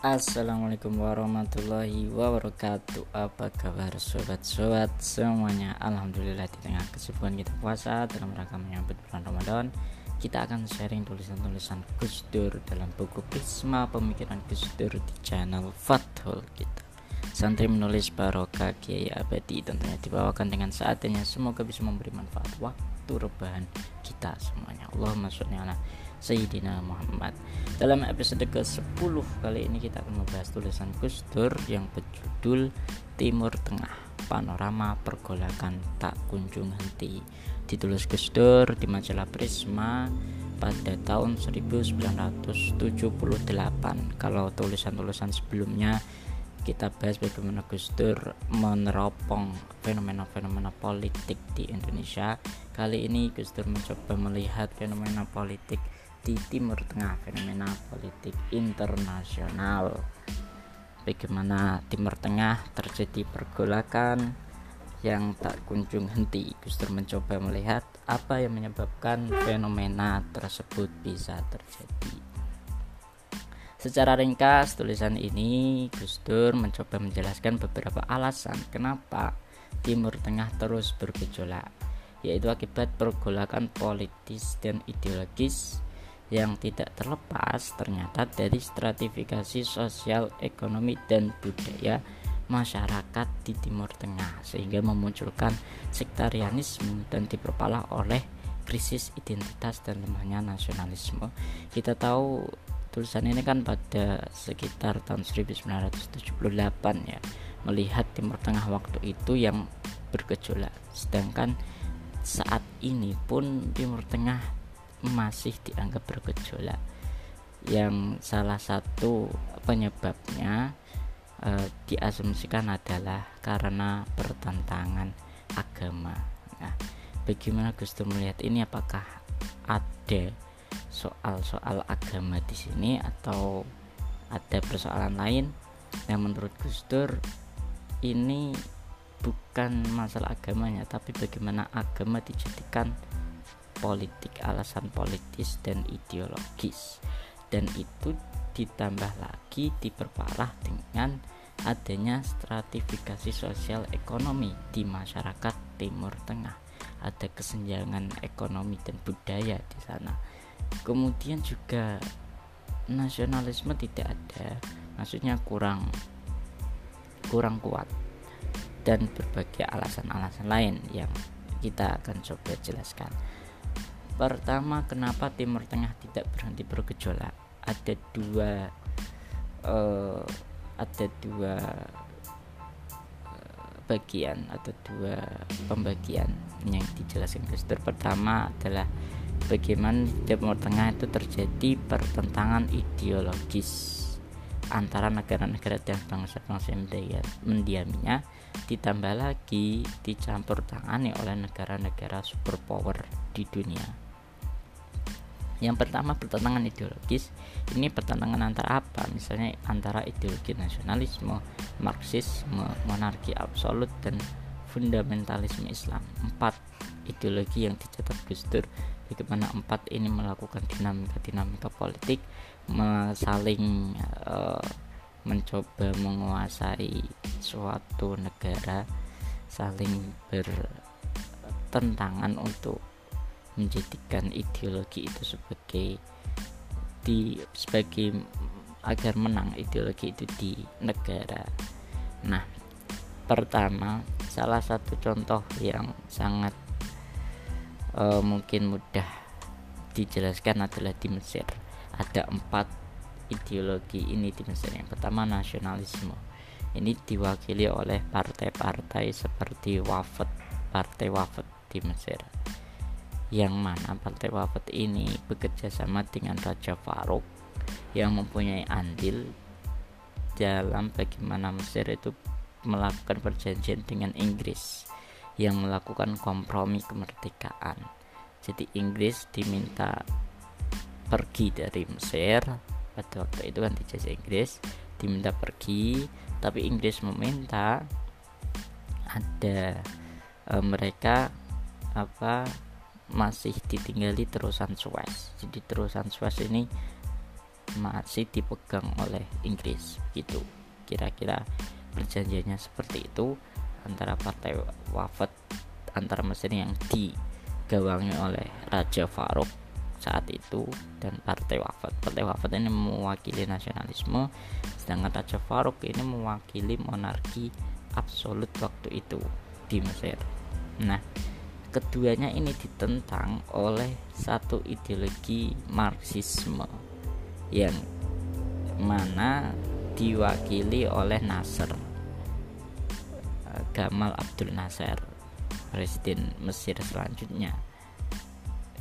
Assalamualaikum warahmatullahi wabarakatuh. Apa kabar sobat-sobat semuanya? Alhamdulillah di tengah kesibukan kita puasa Dalam rangka menyambut bulan Ramadan Kita akan sharing tulisan-tulisan Gus Dur Dalam buku Prisma Pemikiran Gus Dur Di channel Fathul kita. Santri menulis Barokah Kiai Abadi Tentunya dibawakan dengan saatnya. Semoga bisa memberi manfaat waktu rebahan kita semuanya. Allahumma sholli ala Sayyidina Muhammad. Dalam episode ke-10 kali ini kita akan membahas tulisan Gus Dur yang berjudul Timur Tengah Panorama Pergolakan Tak Kunjung Henti. Ditulis Gus Dur di majalah Prisma pada tahun 1978 Kalau tulisan-tulisan sebelumnya kita bahas bagaimana Gus Dur meneropong fenomena-fenomena politik di Indonesia. Kali ini Gus Dur mencoba melihat fenomena politik di Timur Tengah fenomena politik internasional. Bagaimana Timur Tengah terjadi pergolakan yang tak kunjung henti? Gus Dur mencoba melihat apa yang menyebabkan fenomena tersebut bisa terjadi. Secara ringkas tulisan ini Gus Dur mencoba menjelaskan beberapa alasan kenapa Timur Tengah terus bergejolak yaitu akibat pergolakan politis dan ideologis yang tidak terlepas ternyata dari stratifikasi sosial, ekonomi, dan budaya masyarakat di Timur Tengah sehingga memunculkan sektarianisme dan diperparah oleh krisis identitas dan lemahnya nasionalisme. Kita tahu tulisan ini kan pada sekitar tahun 1978 ya melihat Timur Tengah waktu itu yang bergejolak sedangkan saat ini pun Timur Tengah masih dianggap bergejolak yang salah satu penyebabnya e, diasumsikan adalah karena pertentangan agama. Nah, bagaimana Gus Dur melihat ini? Apakah ada soal-soal agama di sini atau ada persoalan lain? Yang menurut Gus Dur ini bukan masalah agamanya, tapi bagaimana agama dijadikan politik, alasan politis dan ideologis. Dan itu ditambah lagi diperparah dengan adanya stratifikasi sosial ekonomi di masyarakat Timur Tengah. Ada kesenjangan ekonomi dan budaya di sana. Kemudian juga nasionalisme tidak ada, maksudnya kurang kurang kuat dan berbagai alasan-alasan lain yang kita akan coba jelaskan. Pertama, kenapa Timur Tengah tidak berhenti bergejolak? Ada dua, uh, ada dua uh, bagian atau dua pembagian yang dijelaskan Gus. Pertama adalah bagaimana Timur Tengah itu terjadi pertentangan ideologis antara negara-negara dan bangsa-bangsa mendiaminya. Ditambah lagi dicampur tangani oleh negara-negara superpower di dunia yang pertama pertentangan ideologis. Ini pertentangan antara apa? Misalnya antara ideologi nasionalisme marxisme monarki absolut dan fundamentalisme Islam. Empat ideologi yang dicatat Gus Dur bagaimana empat ini melakukan dinamika-dinamika politik saling uh, mencoba menguasai suatu negara saling bertentangan untuk menjadikan ideologi itu sebagai di sebagai agar menang ideologi itu di negara. Nah, pertama salah satu contoh yang sangat uh, mungkin mudah dijelaskan adalah di Mesir. Ada empat ideologi ini di Mesir. Yang pertama nasionalisme. Ini diwakili oleh partai-partai seperti Wafat, Partai Wafat di Mesir yang mana partai wafat ini bekerja sama dengan Raja Farouk yang mempunyai andil dalam bagaimana Mesir itu melakukan perjanjian dengan Inggris yang melakukan kompromi kemerdekaan. Jadi Inggris diminta pergi dari Mesir pada waktu itu kan dijajah Inggris diminta pergi tapi Inggris meminta ada e, mereka apa masih ditinggali terusan Suez jadi terusan Suez ini masih dipegang oleh Inggris gitu. Kira-kira perjanjiannya seperti itu antara partai wafat antara Mesir yang digawangi oleh Raja Farouk saat itu dan partai wafat. Partai wafat ini mewakili nasionalisme sedangkan Raja Farouk ini mewakili monarki absolut waktu itu di Mesir. Nah keduanya ini ditentang oleh satu ideologi Marxisme yang mana diwakili oleh Nasser eh, Gamal Abdul Nasser presiden Mesir selanjutnya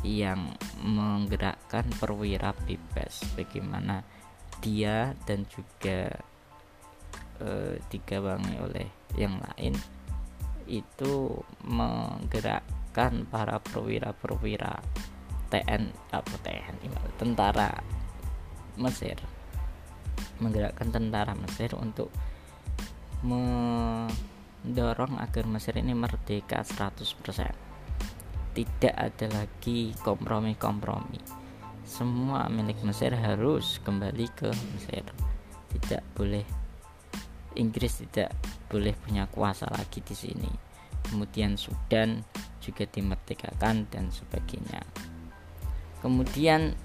yang menggerakkan perwira bebas bagaimana dia dan juga e, digawangi oleh yang lain itu menggerakkan para perwira-perwira TN apa TNI tentara Mesir menggerakkan tentara Mesir untuk mendorong agar Mesir ini merdeka 100% tidak ada lagi kompromi-kompromi. Semua milik Mesir harus kembali ke Mesir. Tidak boleh Inggris tidak boleh punya kuasa lagi di sini. Kemudian Sudan juga dimerdekakan dan sebagainya. Kemudian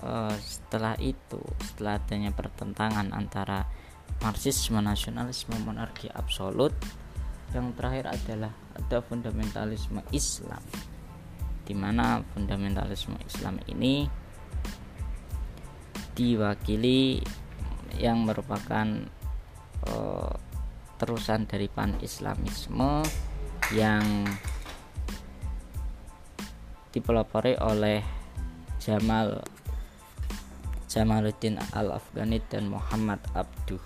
eh, setelah itu setelah adanya pertentangan antara marxisme nasionalisme monarki absolut yang terakhir adalah ada fundamentalisme Islam di mana fundamentalisme Islam ini diwakili yang merupakan uh, terusan dari pan Islamisme yang dipelopori oleh Jamal Jamaluddin Al-Afghani dan Muhammad Abduh.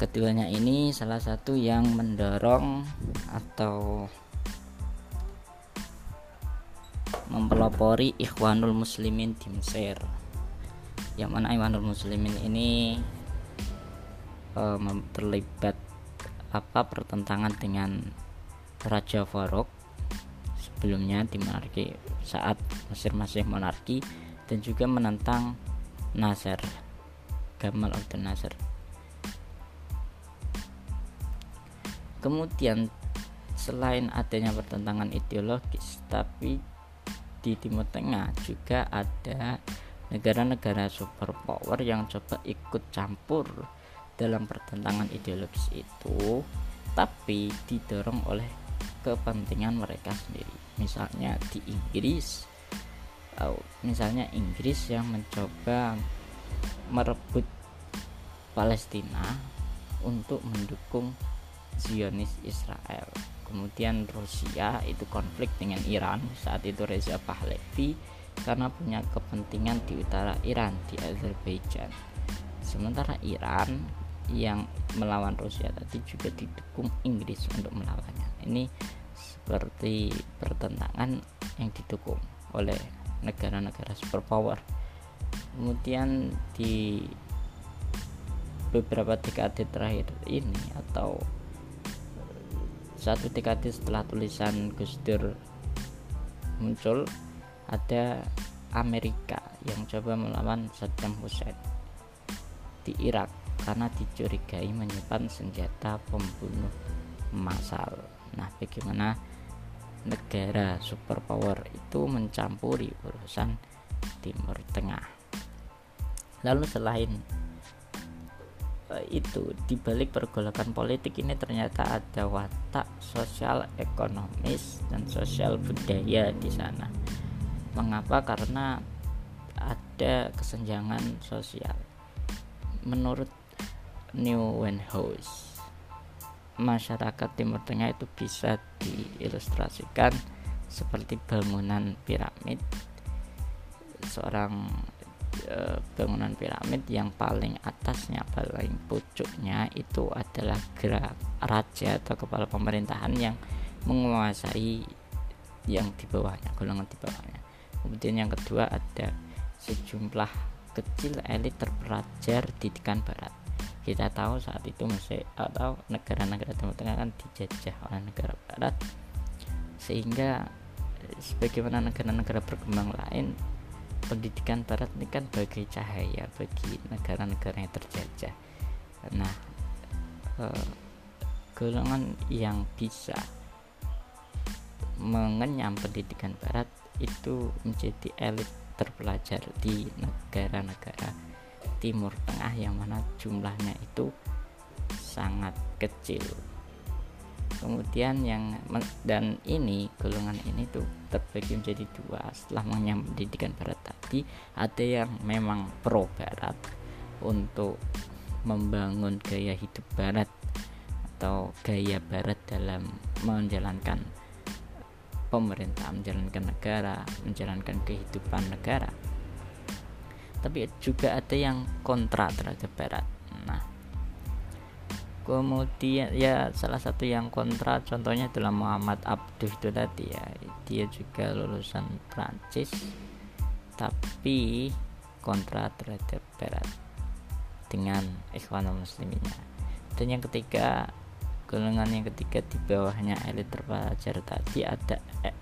Keduanya ini salah satu yang mendorong atau mempelopori Ikhwanul Muslimin di Mesir. Yang mana Ikhwanul Muslimin ini uh, terlibat apa pertentangan dengan Raja Farouk sebelumnya di monarki saat Mesir masih monarki dan juga menentang Nasser Gamal Abdel Nasser. Kemudian selain adanya pertentangan ideologis tapi di Timur Tengah juga ada negara-negara superpower yang coba ikut campur dalam pertentangan ideologis itu tapi didorong oleh kepentingan mereka sendiri misalnya di Inggris misalnya Inggris yang mencoba merebut Palestina untuk mendukung Zionis Israel. Kemudian Rusia itu konflik dengan Iran. Saat itu Reza Pahlavi karena punya kepentingan di utara Iran di Azerbaijan. Sementara Iran yang melawan Rusia tadi juga didukung Inggris untuk melawannya. Ini seperti pertentangan yang didukung oleh negara-negara superpower kemudian di beberapa dekade terakhir ini atau satu dekade setelah tulisan Gus Dur muncul ada Amerika yang coba melawan Saddam Hussein di Irak karena dicurigai menyimpan senjata pembunuh massal. Nah, bagaimana negara superpower itu mencampuri urusan Timur Tengah. Lalu selain eh, itu di balik pergolakan politik ini ternyata ada watak sosial ekonomis dan sosial budaya di sana. Mengapa? Karena ada kesenjangan sosial. Menurut New Wenhouse masyarakat Timur Tengah itu bisa diilustrasikan seperti bangunan piramid. Seorang e, bangunan piramid yang paling atasnya paling pucuknya itu adalah gerak raja atau kepala pemerintahan yang menguasai yang di bawahnya golongan di bawahnya. Kemudian yang kedua ada sejumlah kecil elit terpelajar di Tikan Barat kita tahu saat itu masih atau negara-negara Timur Tengah kan dijajah oleh negara Barat. Sehingga sebagaimana negara-negara berkembang lain pendidikan barat ini kan bagai cahaya bagi negara-negara yang terjajah. Nah eh, golongan yang bisa mengenyam pendidikan barat itu menjadi elit terpelajar di negara-negara timur tengah yang mana jumlahnya itu sangat kecil kemudian yang dan ini golongan ini tuh terbagi menjadi dua setelah mengenyam pendidikan barat tadi ada yang memang pro barat untuk membangun gaya hidup barat atau gaya barat dalam menjalankan pemerintah, menjalankan negara, menjalankan kehidupan negara. Tapi juga ada yang kontra terhadap barat. Nah, kemudian ya salah satu yang kontra contohnya adalah Muhammad Abduh itu tadi ya. Dia juga lulusan Prancis tapi kontra terhadap barat dengan ikhwan muslimnya dan yang ketiga golongan yang ketiga di bawahnya elit terpelajar tadi ada eh,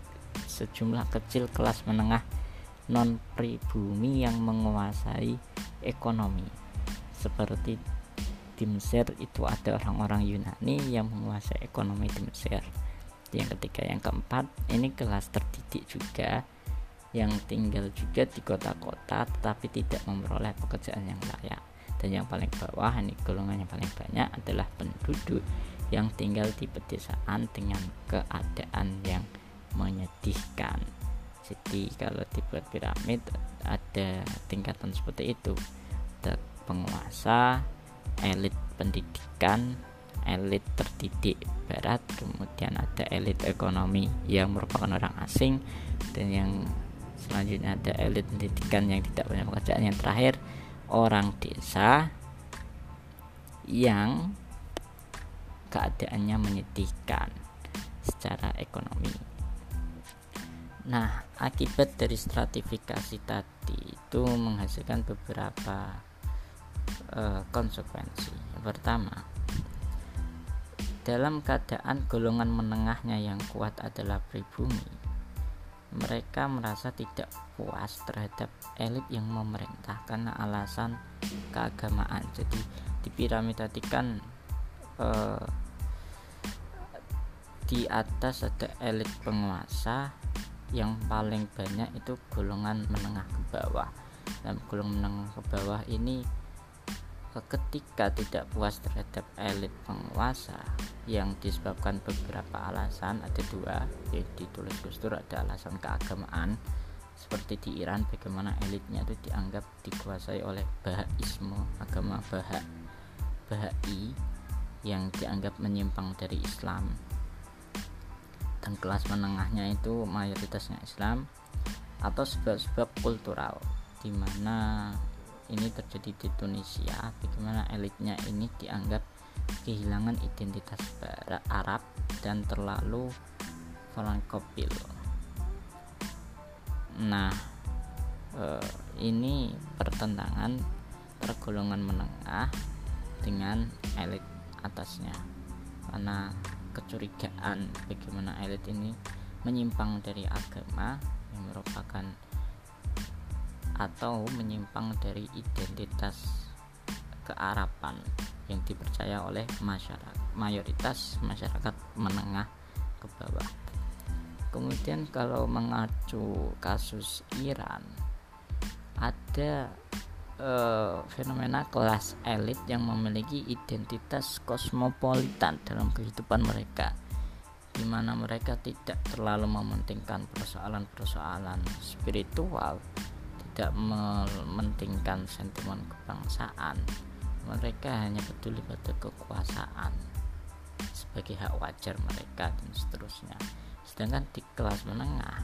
sejumlah kecil kelas menengah non pribumi yang menguasai ekonomi. Seperti di Mesir itu ada orang-orang Yunani yang menguasai ekonomi di Mesir yang ketiga yang keempat ini kelas terdidik juga yang tinggal juga di kota-kota tetapi tidak memperoleh pekerjaan yang layak. Dan yang paling bawah ini golongan yang paling banyak adalah penduduk yang tinggal di pedesaan dengan keadaan yang menyedihkan. Jadi kalau dibuat piramid ada tingkatan seperti itu. Ada penguasa, elit pendidikan, elit terdidik barat, kemudian ada elit ekonomi yang merupakan orang asing dan yang selanjutnya ada elit pendidikan yang tidak punya pekerjaan yang terakhir orang desa yang keadaannya menyedihkan secara ekonomi. Nah, akibat dari stratifikasi tadi itu menghasilkan beberapa uh, konsekuensi. Pertama, dalam keadaan golongan menengahnya yang kuat adalah pribumi, mereka merasa tidak puas terhadap elit yang memerintah karena alasan keagamaan. Jadi di piramid tadi kan uh, di atas ada elit penguasa yang paling banyak itu golongan menengah ke bawah. Dan golongan menengah ke bawah ini ketika tidak puas terhadap elit penguasa yang disebabkan beberapa alasan ada dua yang ditulis Gustur ada alasan keagamaan seperti di Iran bagaimana elitnya itu dianggap dikuasai oleh Bahaisme agama Baha Bahai yang dianggap menyimpang dari Islam dan kelas menengahnya itu mayoritasnya Islam atau sebab-sebab kultural di mana ini terjadi di Tunisia bagaimana elitnya ini dianggap kehilangan identitas Arab dan terlalu frankopil nah eh, ini pertentangan tergolongan menengah dengan elit atasnya. Karena kecurigaan bagaimana elit ini menyimpang dari agama yang merupakan atau menyimpang dari identitas kearapan yang dipercaya oleh masyarakat mayoritas masyarakat menengah ke bawah. Kemudian kalau mengacu kasus Iran ada uh, fenomena kelas elit yang memiliki identitas kosmopolitan dalam kehidupan mereka di mana mereka tidak terlalu mementingkan persoalan-persoalan spiritual, tidak mementingkan sentimen kebangsaan. Mereka hanya peduli pada kekuasaan sebagai hak wajar mereka dan seterusnya. Sedangkan di kelas menengah,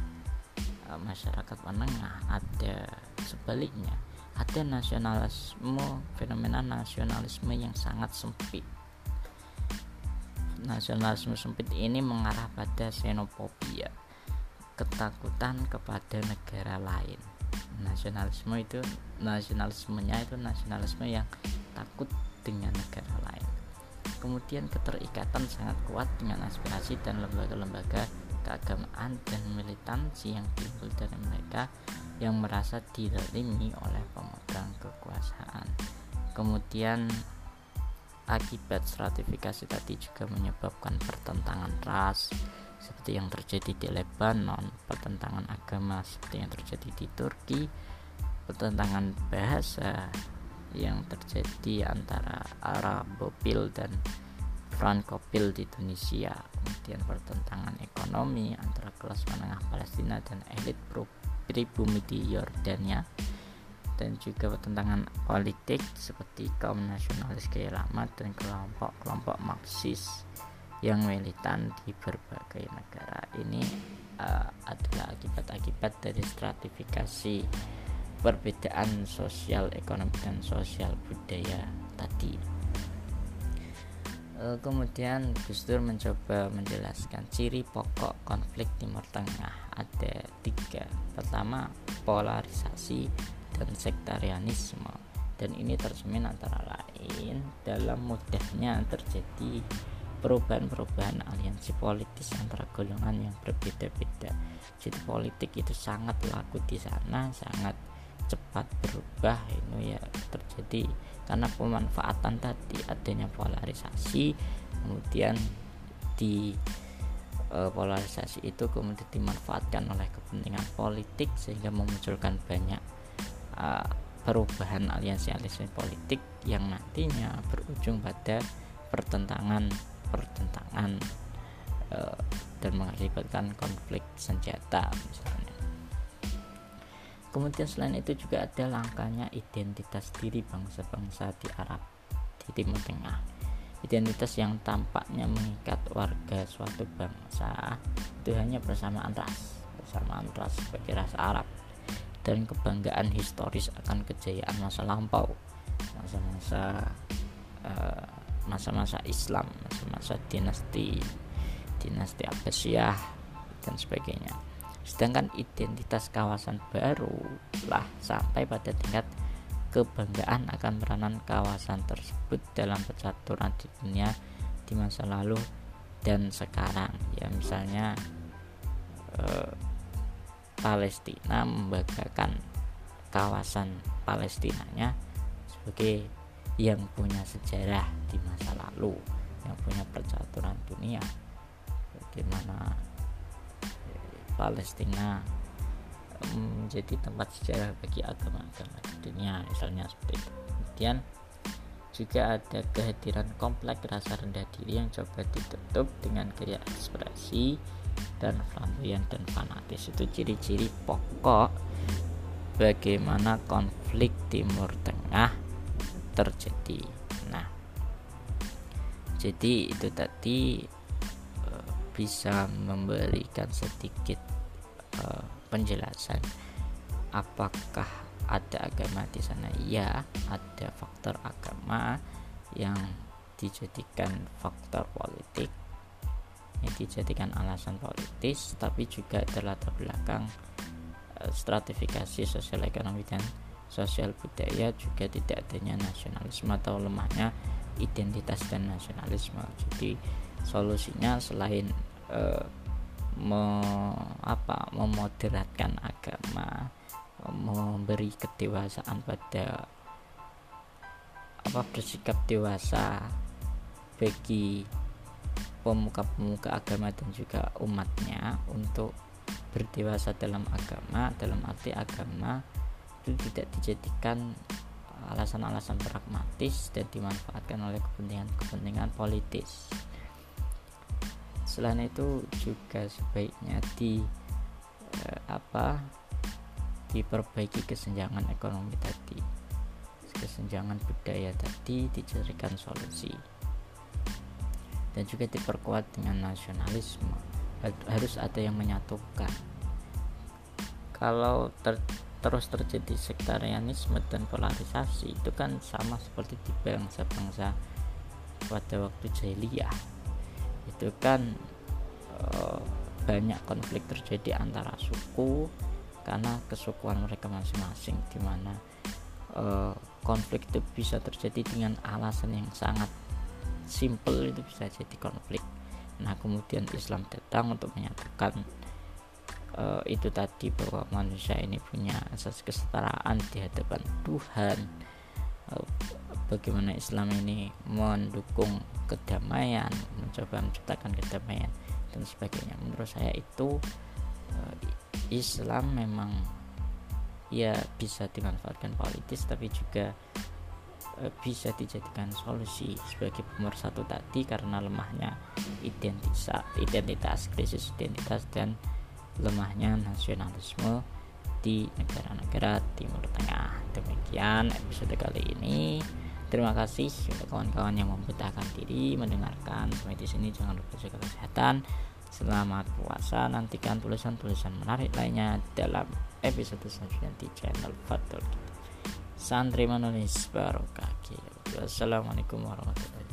eh, masyarakat menengah ada sebaliknya ada nasionalisme fenomena nasionalisme yang sangat sempit. Nasionalisme sempit ini mengarah pada xenofobia ketakutan kepada negara lain. Nasionalisme itu nasionalismenya itu nasionalisme yang takut dengan negara lain. Kemudian keterikatan sangat kuat dengan aspirasi dan lembaga-lembaga keagamaan dan militansi yang timbul dari mereka yang merasa didolimi oleh pemegang kekuasaan. Kemudian akibat stratifikasi tadi juga menyebabkan pertentangan ras seperti yang terjadi di Lebanon, pertentangan agama seperti yang terjadi di Turki, pertentangan bahasa yang terjadi antara Arabopil dan Frankopil di Tunisia, kemudian pertentangan ekonomi antara kelas menengah Palestina dan elit pribumi di Yordania dan juga pertentangan politik seperti kaum nasionalis lama dan kelompok-kelompok Marxis yang militan di berbagai negara. Ini uh, adalah akibat-akibat dari stratifikasi perbedaan sosial ekonomi dan sosial budaya tadi. Uh, kemudian Gus Dur mencoba menjelaskan ciri pokok konflik Timur Tengah ada tiga pertama polarisasi dan sektarianisme dan ini tercermin antara lain dalam mudahnya terjadi perubahan-perubahan aliansi politis antara golongan yang berbeda-beda. Jadi politik itu sangat laku di sana, sangat cepat berubah ini ya terjadi karena pemanfaatan tadi adanya polarisasi kemudian di e, polarisasi itu kemudian dimanfaatkan oleh kepentingan politik sehingga memunculkan banyak e, perubahan aliansi-aliansi politik yang nantinya berujung pada pertentangan pertentangan e, dan mengakibatkan konflik senjata misalnya Kemudian selain itu juga ada langkahnya identitas diri bangsa-bangsa di Arab di Timur Tengah. Identitas yang tampaknya mengikat warga suatu bangsa itu hanya persamaan ras, persamaan ras sebagai ras Arab. Dan kebanggaan historis akan kejayaan masa lampau, masa-masa uh, masa-masa Islam, masa-masa dinasti dinasti Abbasiyah dan sebagainya. Sedangkan identitas kawasan baru lah sampai pada tingkat kebanggaan akan peranan kawasan tersebut dalam percaturan di dunia di masa lalu dan sekarang. Ya misalnya eh, Palestina membanggakan kawasan Palestinanya sebagai yang punya sejarah di masa lalu yang punya percaturan dunia. Bagaimana Palestina menjadi tempat sejarah bagi agama-agama di dunia misalnya seperti itu. Kemudian juga ada kehadiran kompleks rasa rendah diri yang coba ditutup dengan gaya ekspresi dan flamboyan dan fanatis. Itu ciri-ciri pokok bagaimana konflik Timur Tengah terjadi. Nah jadi itu tadi bisa memberikan sedikit penjelasan apakah ada agama di sana? Ya ada faktor agama yang dijadikan faktor politik yang dijadikan alasan politis tapi juga terlatar belakang uh, stratifikasi sosial ekonomi dan sosial budaya juga tidak adanya nasionalisme atau lemahnya identitas dan nasionalisme. Jadi solusinya selain uh, me, apa memoderatkan agama memberi kedewasaan pada apa bersikap dewasa bagi pemuka-pemuka agama dan juga umatnya untuk berdewasa dalam agama dalam arti agama itu tidak dijadikan alasan-alasan pragmatis dan dimanfaatkan oleh kepentingan-kepentingan politis selain itu juga sebaiknya di eh, apa diperbaiki kesenjangan ekonomi tadi. Kesenjangan budaya tadi dicarikan solusi. Dan juga diperkuat dengan nasionalisme. Harus ada yang menyatukan. Kalau ter, terus terjadi sektarianisme dan polarisasi itu kan sama seperti di bangsa-bangsa pada waktu jahiliyah itu kan uh, banyak konflik terjadi antara suku karena kesukuan mereka masing-masing di mana uh, konflik itu bisa terjadi dengan alasan yang sangat simple itu bisa jadi konflik. Nah kemudian Islam datang untuk menyatukan uh, itu tadi bahwa manusia ini punya asas kesetaraan di hadapan Tuhan. Uh, bagaimana Islam ini mendukung kedamaian mencoba menciptakan kedamaian dan sebagainya menurut saya itu uh, Islam memang ya bisa dimanfaatkan politis tapi juga bisa dijadikan solusi sebagai pemersatu tadi karena lemahnya identitas identitas krisis identitas dan lemahnya nasionalisme di negara-negara Timur Tengah. Demikian episode kali ini. Terima kasih untuk kawan-kawan yang membutuhkan diri mendengarkan sampai di sini. Jangan lupa jaga kesehatan. Selamat puasa. Nantikan tulisan-tulisan menarik lainnya dalam episode selanjutnya di channel Fatul Santri menulis barokah. Wassalamualaikum warahmatullahi